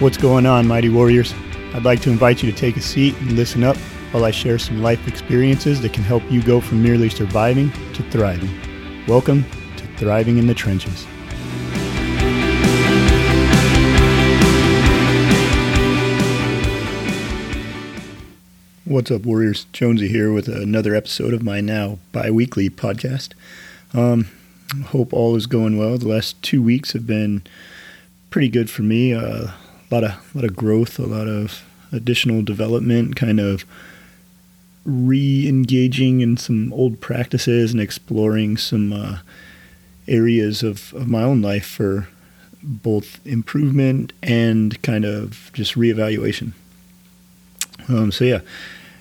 What's going on, Mighty Warriors? I'd like to invite you to take a seat and listen up while I share some life experiences that can help you go from merely surviving to thriving. Welcome to Thriving in the Trenches. What's up, Warriors? Jonesy here with another episode of my now bi weekly podcast. Um, hope all is going well. The last two weeks have been pretty good for me. Uh, a lot of lot of growth, a lot of additional development, kind of re-engaging in some old practices and exploring some uh, areas of, of my own life for both improvement and kind of just reevaluation. Um, so yeah,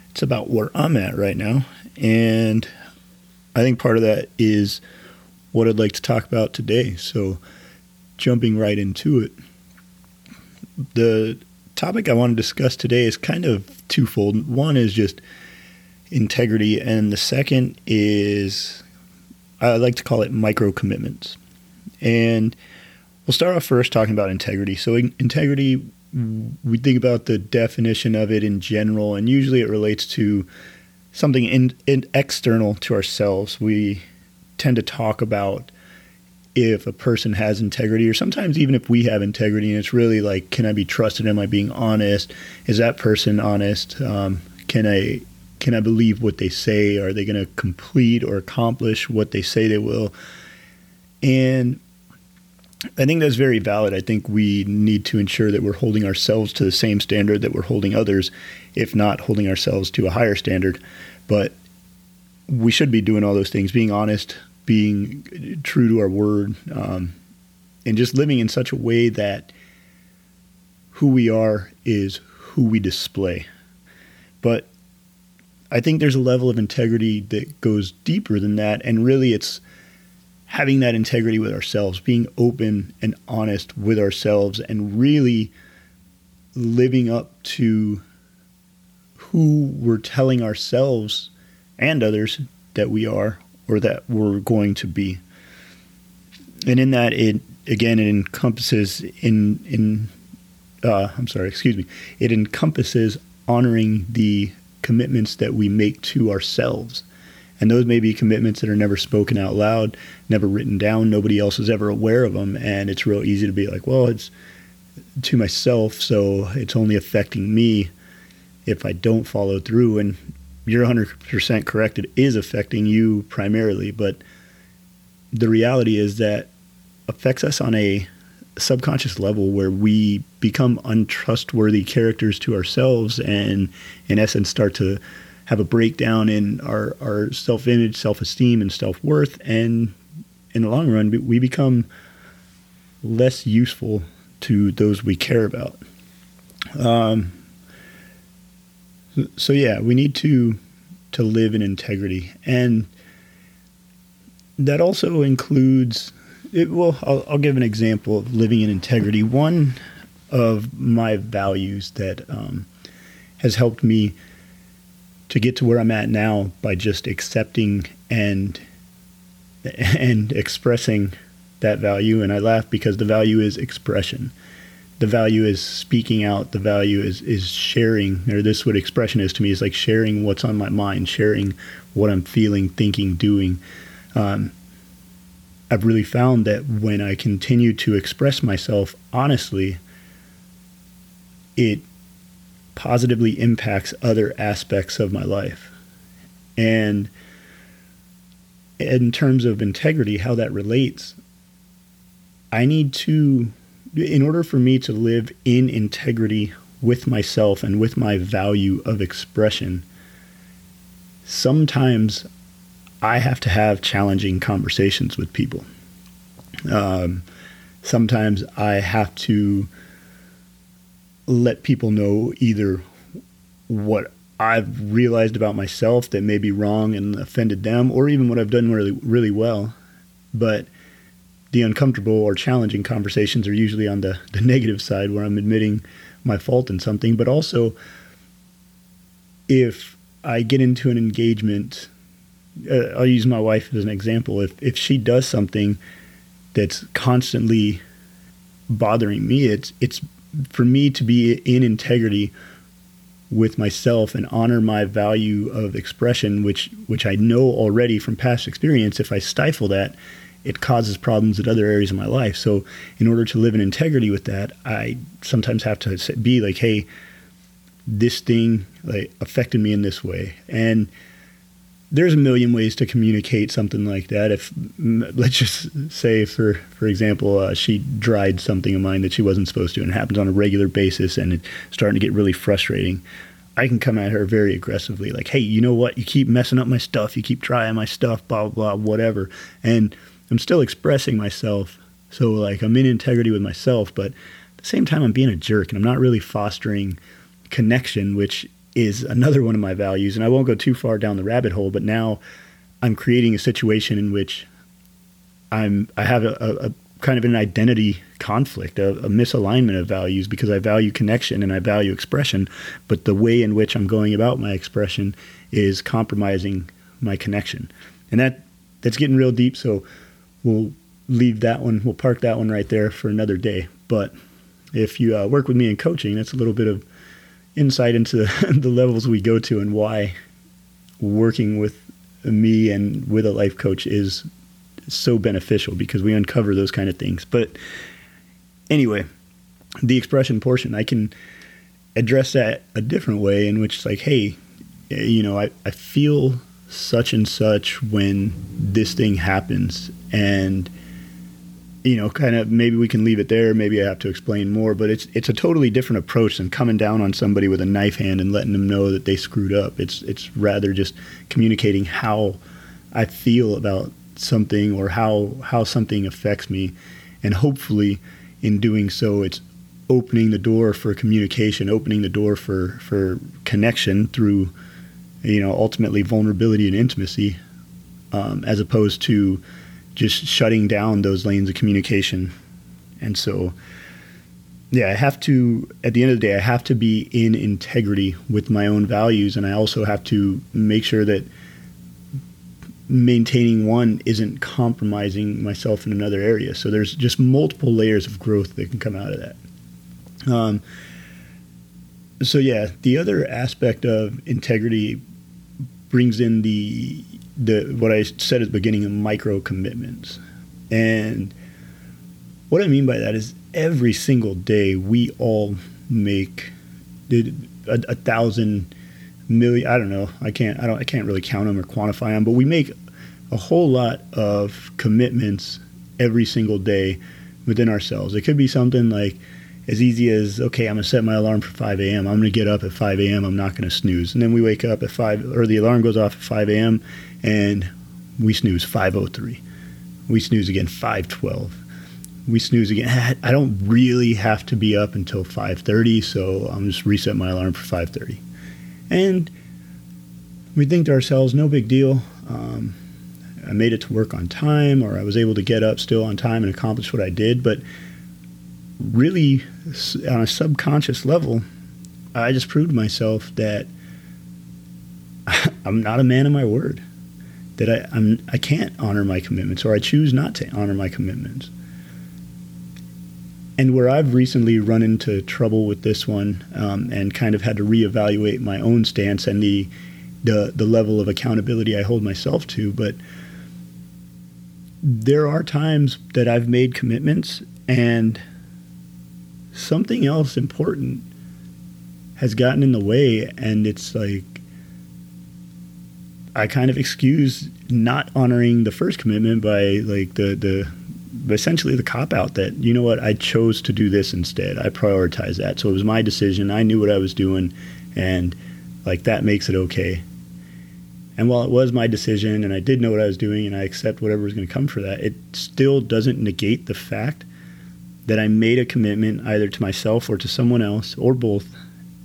it's about where I'm at right now, and I think part of that is what I'd like to talk about today. So jumping right into it, the topic I want to discuss today is kind of twofold. One is just integrity, and the second is I like to call it micro commitments. And we'll start off first talking about integrity. So, integrity, we think about the definition of it in general, and usually it relates to something in, in external to ourselves. We tend to talk about if a person has integrity, or sometimes even if we have integrity, and it's really like, can I be trusted? Am I being honest? Is that person honest? Um, can I can I believe what they say? Are they going to complete or accomplish what they say they will? And I think that's very valid. I think we need to ensure that we're holding ourselves to the same standard that we're holding others, if not holding ourselves to a higher standard. But we should be doing all those things, being honest, being true to our word, um, and just living in such a way that who we are is who we display. But I think there's a level of integrity that goes deeper than that. And really, it's having that integrity with ourselves, being open and honest with ourselves, and really living up to who we're telling ourselves and others that we are or that we're going to be. And in that, it again, it encompasses in in uh, I'm sorry, excuse me, it encompasses honoring the commitments that we make to ourselves. And those may be commitments that are never spoken out loud, never written down. Nobody else is ever aware of them. And it's real easy to be like, well, it's to myself, so it's only affecting me if I don't follow through. And you're 100% correct. It is affecting you primarily. But the reality is that affects us on a subconscious level where we become untrustworthy characters to ourselves and in essence start to have a breakdown in our, our self-image self-esteem and self-worth and in the long run we become less useful to those we care about um, so yeah we need to to live in integrity and that also includes it, well, I'll, I'll, give an example of living in integrity. One of my values that um, has helped me to get to where I'm at now by just accepting and and expressing that value. And I laugh because the value is expression. The value is speaking out. The value is is sharing. Or this what expression is to me is like sharing what's on my mind, sharing what I'm feeling, thinking, doing. Um, I've really found that when I continue to express myself honestly, it positively impacts other aspects of my life. And in terms of integrity, how that relates, I need to, in order for me to live in integrity with myself and with my value of expression, sometimes I have to have challenging conversations with people. Um, sometimes I have to let people know either what I've realized about myself that may be wrong and offended them, or even what I've done really, really well. But the uncomfortable or challenging conversations are usually on the, the negative side where I'm admitting my fault in something. But also, if I get into an engagement uh, I'll use my wife as an example. If if she does something that's constantly bothering me, it's it's for me to be in integrity with myself and honor my value of expression, which which I know already from past experience, if I stifle that, it causes problems in other areas of my life. So, in order to live in integrity with that, I sometimes have to be like, "Hey, this thing like affected me in this way," and there's a million ways to communicate something like that. If let's just say, for for example, uh, she dried something of mine that she wasn't supposed to, and it happens on a regular basis, and it's starting to get really frustrating. I can come at her very aggressively, like, "Hey, you know what? You keep messing up my stuff. You keep trying my stuff. Blah blah, blah whatever." And I'm still expressing myself, so like I'm in integrity with myself, but at the same time, I'm being a jerk, and I'm not really fostering connection, which is another one of my values. And I won't go too far down the rabbit hole, but now I'm creating a situation in which I'm I have a, a, a kind of an identity conflict, a, a, misalignment of values because I value connection and I value expression, but the way in which I'm going about my expression is compromising my connection, and that that's getting real deep. So we'll leave that one. We'll park that one right there for another day. But if you uh, work with me in coaching, that's a little bit of insight into the levels we go to and why working with me and with a life coach is so beneficial because we uncover those kind of things. But anyway, the expression portion, I can address that a different way in which it's like, hey, you know, I, I feel such and such when this thing happens. And you know, kind of maybe we can leave it there. Maybe I have to explain more, but it's it's a totally different approach than coming down on somebody with a knife hand and letting them know that they screwed up. It's it's rather just communicating how I feel about something or how how something affects me, and hopefully, in doing so, it's opening the door for communication, opening the door for for connection through, you know, ultimately vulnerability and intimacy, um, as opposed to just shutting down those lanes of communication. And so, yeah, I have to, at the end of the day, I have to be in integrity with my own values. And I also have to make sure that maintaining one isn't compromising myself in another area. So there's just multiple layers of growth that can come out of that. Um, so, yeah, the other aspect of integrity brings in the the what I said at the beginning of micro commitments. And what I mean by that is every single day we all make a, a thousand million I don't know I can't I don't I can't really count them or quantify them but we make a whole lot of commitments every single day within ourselves it could be something like as easy as okay i'm to set my alarm for 5 a.m i'm to get up at 5 a.m i'm not to snooze. And then we wake up at 5 or the alarm goes off at 5 a.m and we snooze 503 we snooze again 512 we snooze again. I don't really have to be up until 5.30 so i'm just reset my alarm for 5.30 and we think to ourselves no big deal. Um, i made it to work on time or i was able to get up still on time and accomplish what i did but really on a subconscious level i just proved myself that i'm not a man of my word that I, I'm, I can't honor my commitments or I choose not to honor my commitments. And where I've recently run into trouble with this one um, and kind of had to reevaluate my own stance and the, the, the level of accountability I hold myself to, but there are times that I've made commitments and something else important has gotten in the way and it's like I kind of excuse not honoring the first commitment by like the the essentially the cop out that you know what I chose to do this instead. I prioritize that, so it was my decision. I knew what I was doing, and like that makes it okay. And while it was my decision, and I did know what I was doing, and I accept whatever was going to come for that, it still doesn't negate the fact that I made a commitment either to myself or to someone else or both,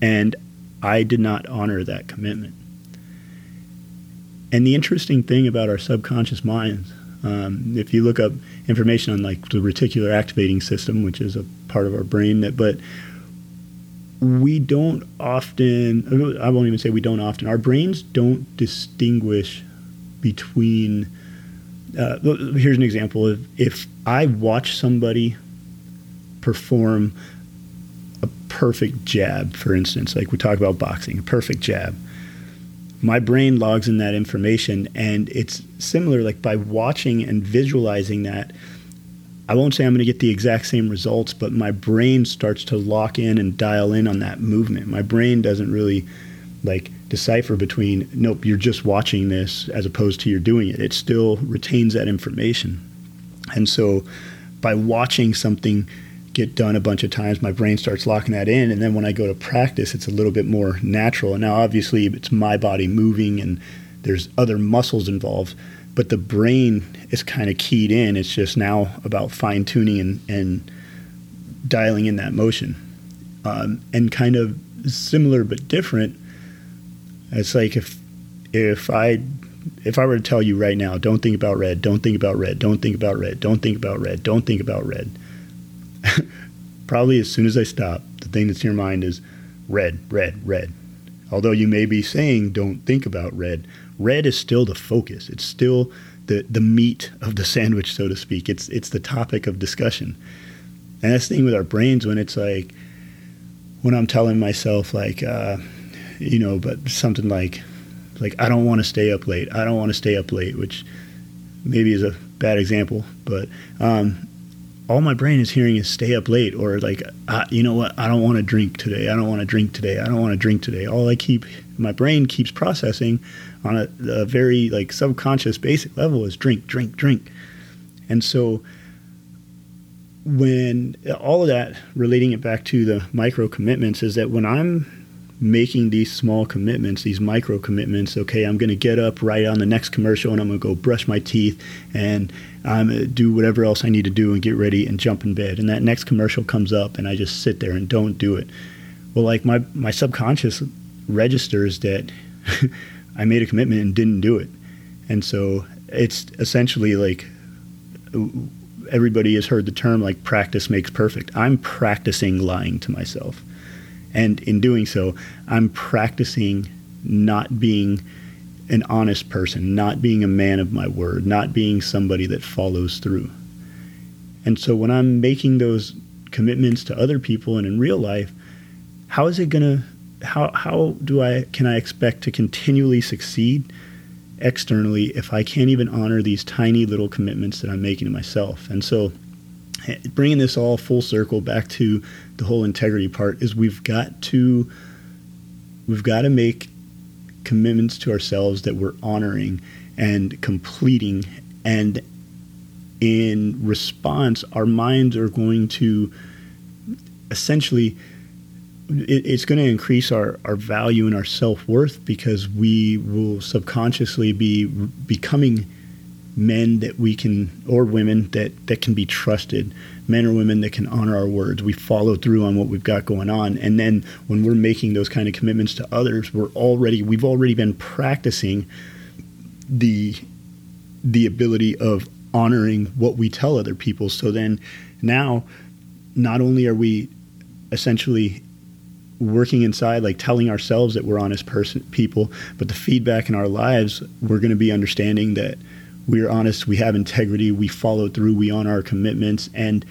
and I did not honor that commitment. And the interesting thing about our subconscious minds, um, if you look up information on like the reticular activating system, which is a part of our brain, that but we don't often. I won't even say we don't often. Our brains don't distinguish between. Uh, here's an example if I watch somebody perform a perfect jab, for instance, like we talk about boxing, a perfect jab. My brain logs in that information, and it's similar. Like by watching and visualizing that, I won't say I'm going to get the exact same results, but my brain starts to lock in and dial in on that movement. My brain doesn't really like decipher between nope, you're just watching this as opposed to you're doing it. It still retains that information. And so by watching something get done a bunch of times, my brain starts locking that in. And then when I go to practice, it's a little bit more natural. And now, obviously, it's my body moving and there's other muscles involved, but the brain is kind of keyed in. It's just now about fine tuning and, and dialing in that motion. Um, and kind of similar but different. It's like if if I if I were to tell you right now, don't think about red, don't think about red, don't think about red, don't think about red, don't think about red. Probably as soon as I stop, the thing that's in your mind is red, red, red. Although you may be saying don't think about red, red is still the focus. It's still the, the meat of the sandwich, so to speak. It's it's the topic of discussion. And that's the thing with our brains when it's like when I'm telling myself like uh, you know, but something like like I don't want to stay up late. I don't want to stay up late, which maybe is a bad example, but um, all my brain is hearing is stay up late or like uh, you know what I don't want to drink today. I don't want to drink today. I don't want to drink today. All I keep my brain keeps processing on a, a very like subconscious basic level is drink, drink, drink. And so when all of that relating it back to the micro commitments is that when I'm making these small commitments, these micro commitments. Okay, I'm going to get up right on the next commercial and I'm going to go brush my teeth and um, do whatever else I need to do and get ready and jump in bed. And that next commercial comes up and I just sit there and don't do it. Well, like my, my subconscious registers that I made a commitment and didn't do it. And so it's essentially like everybody has heard the term like practice makes perfect. I'm practicing lying to myself and in doing so, I'm practicing not being an honest person, not being a man of my word, not being somebody that follows through. And so when I'm making those commitments to other people and in real life, how is it going to how how do I can I expect to continually succeed externally if I can't even honor these tiny little commitments that I'm making to myself? And so bringing this all full circle back to the whole integrity part is we've got to we've got to make commitments to ourselves that we're honoring and completing. And in response our minds are going to essentially it, it's going to increase our, our value and our self-worth because we will subconsciously be becoming men that we can or women that that can be trusted men or women that can honor our words. We follow through on what we've got going on. And then when we're making those kind of commitments to others we're already we've already been practicing the the ability of honoring what we tell other people. So then now not only are we essentially working inside like telling ourselves that we're honest person people but the feedback in our lives we're going to be understanding that we're honest, we have integrity, we follow through, we honor our commitments, and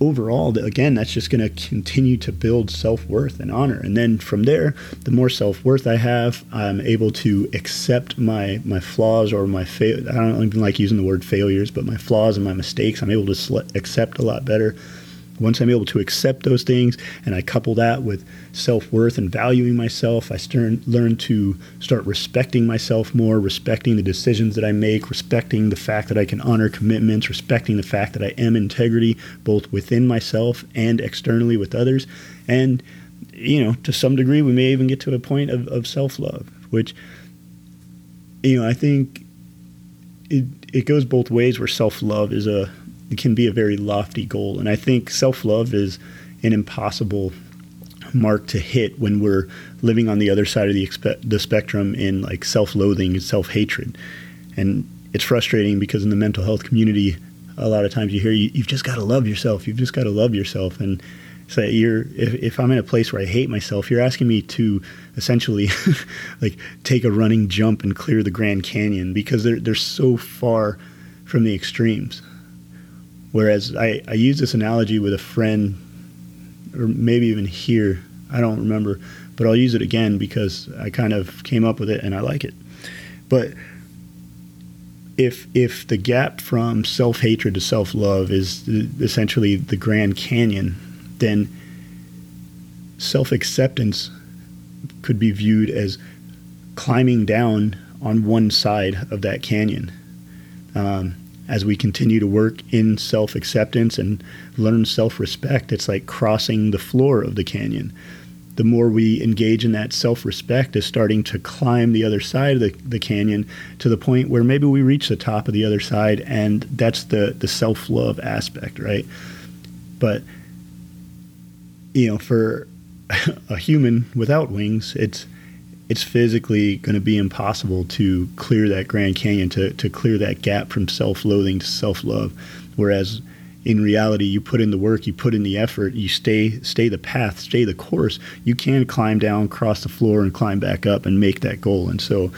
overall, again, that's just going to continue to build self worth and honor. And then from there, the more self worth I have, I'm able to accept my my flaws or my fail. I don't even like using the word failures, but my flaws and my mistakes, I'm able to sl- accept a lot better. Once I'm able to accept those things and I couple that with self worth and valuing myself, I start, learn to start respecting myself more, respecting the decisions that I make, respecting the fact that I can honor commitments, respecting the fact that I am integrity both within myself and externally with others. And, you know, to some degree, we may even get to a point of, of self love, which, you know, I think it, it goes both ways where self love is a can be a very lofty goal. And I think self love is an impossible mark to hit when we're living on the other side of the, expe- the spectrum in like self loathing and self hatred. And it's frustrating because in the mental health community, a lot of times you hear you, have just got to love yourself. You've just got to love yourself. And so you're if, if I'm in a place where I hate myself, you're asking me to essentially like take a running jump and clear the Grand Canyon because they're they're so far from the extremes. Whereas I, I use this analogy with a friend or maybe even here. I don't remember, but I'll use it again because I kind of came up with it and I like it. But if if the gap from self hatred to self love is essentially the Grand Canyon, then self acceptance could be viewed as climbing down on one side of that canyon. Um, as we continue to work in self acceptance and learn self respect, it's like crossing the floor of the canyon. The more we engage in that self respect is starting to climb the other side of the, the canyon to the point where maybe we reach the top of the other side, and that's the, the self love aspect, right? But, you know, for a human without wings, it's it's physically going to be impossible to clear that Grand Canyon, to, to clear that gap from self loathing to self love. Whereas in reality, you put in the work, you put in the effort, you stay stay the path, stay the course. You can climb down, cross the floor, and climb back up and make that goal. And so,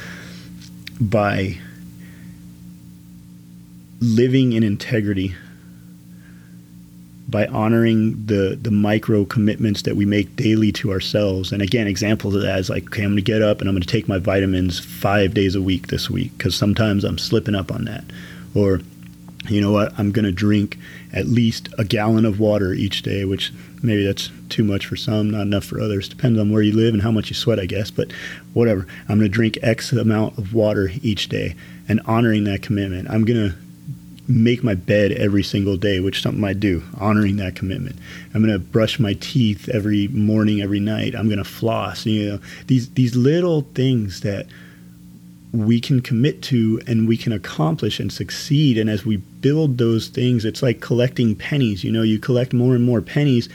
by living in integrity, by honoring the the micro commitments that we make daily to ourselves. And again, examples of that is like, okay, I'm going to get up and I'm going to take my vitamins five days a week this week because sometimes I'm slipping up on that. Or, you know what, I'm going to drink at least a gallon of water each day, which maybe that's too much for some, not enough for others. Depends on where you live and how much you sweat, I guess. But whatever, I'm going to drink X amount of water each day and honoring that commitment. I'm going to make my bed every single day, which is something I do, honoring that commitment. I'm going to brush my teeth every morning, every night. I'm going to floss. You know, these these little things that we can commit to and we can accomplish and succeed. And as we build those things, it's like collecting pennies. You know, you collect more and more pennies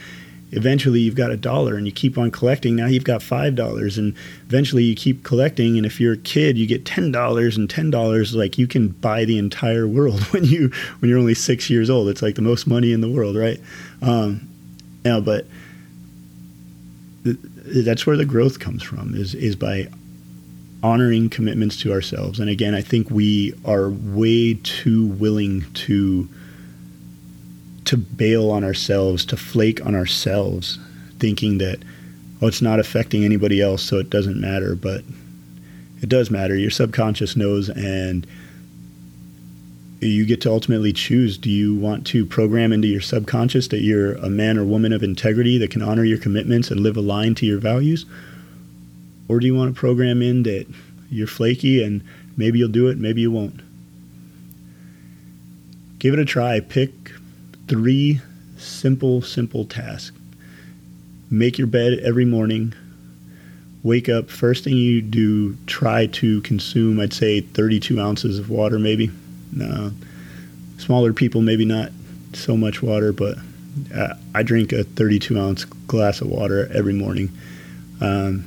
eventually you've got a dollar and you keep on collecting. Now you've got five dollars and eventually you keep collecting. And if you're a kid you get ten dollars and ten dollars. Like you can buy the entire world when you when you're only six years old. It's like the most money in the world right? Um now but that's where the growth comes from is is by honoring commitments to ourselves. And again i think we are way too willing to to bail on ourselves, to flake on ourselves, thinking that, oh, it's not affecting anybody else, so it doesn't matter. But it does matter. Your subconscious knows, and you get to ultimately choose do you want to program into your subconscious that you're a man or woman of integrity that can honor your commitments and live aligned to your values? Or do you want to program in that you're flaky and maybe you'll do it, maybe you won't? Give it a try. Pick three simple, simple tasks. Make your bed every morning. Wake up. First thing you do, try to consume, I'd say, 32 ounces of water, maybe. Uh, smaller people, maybe not so much water, but uh, I drink a 32 ounce glass of water every morning, um,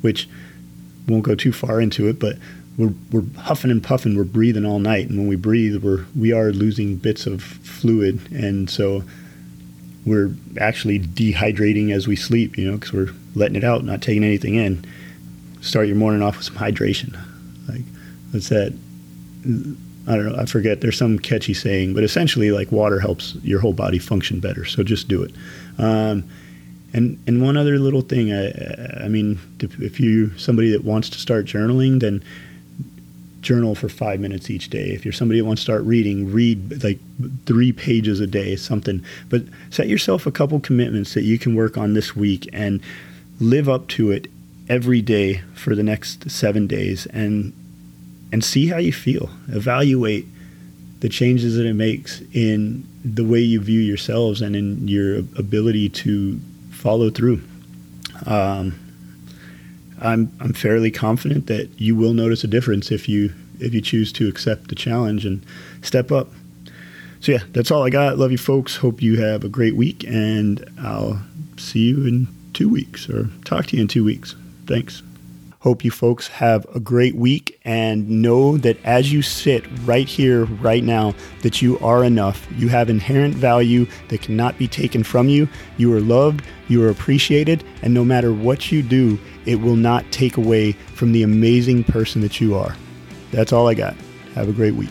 which won't go too far into it, but we're, we're huffing and puffing, we're breathing all night, and when we breathe, we're we are losing bits of fluid, and so we're actually dehydrating as we sleep, you know, because we're letting it out, not taking anything in. Start your morning off with some hydration. Like, what's that? I don't know. I forget. There's some catchy saying, but essentially, like water helps your whole body function better. So just do it. Um, and and one other little thing. I, I mean, if, you somebody that wants to start journaling, then journal for five minutes each day. If you're somebody who wants to start reading, read like three pages a day, something. But set yourself a couple commitments that you can work on this week and live up to it every day for the next seven days and and see how you feel. Evaluate the changes that it makes in the way you view yourselves and in your ability to follow through. Um, I'm I'm fairly confident that you will notice a difference if you if you choose to accept the challenge and step up. So yeah, that's all I got. Love you folks. Hope you have a great week and I'll see you in 2 weeks or talk to you in 2 weeks. Thanks. Hope you folks have a great week and know that as you sit right here, right now, that you are enough. You have inherent value that cannot be taken from you. You are loved, you are appreciated, and no matter what you do, it will not take away from the amazing person that you are. That's all I got. Have a great week.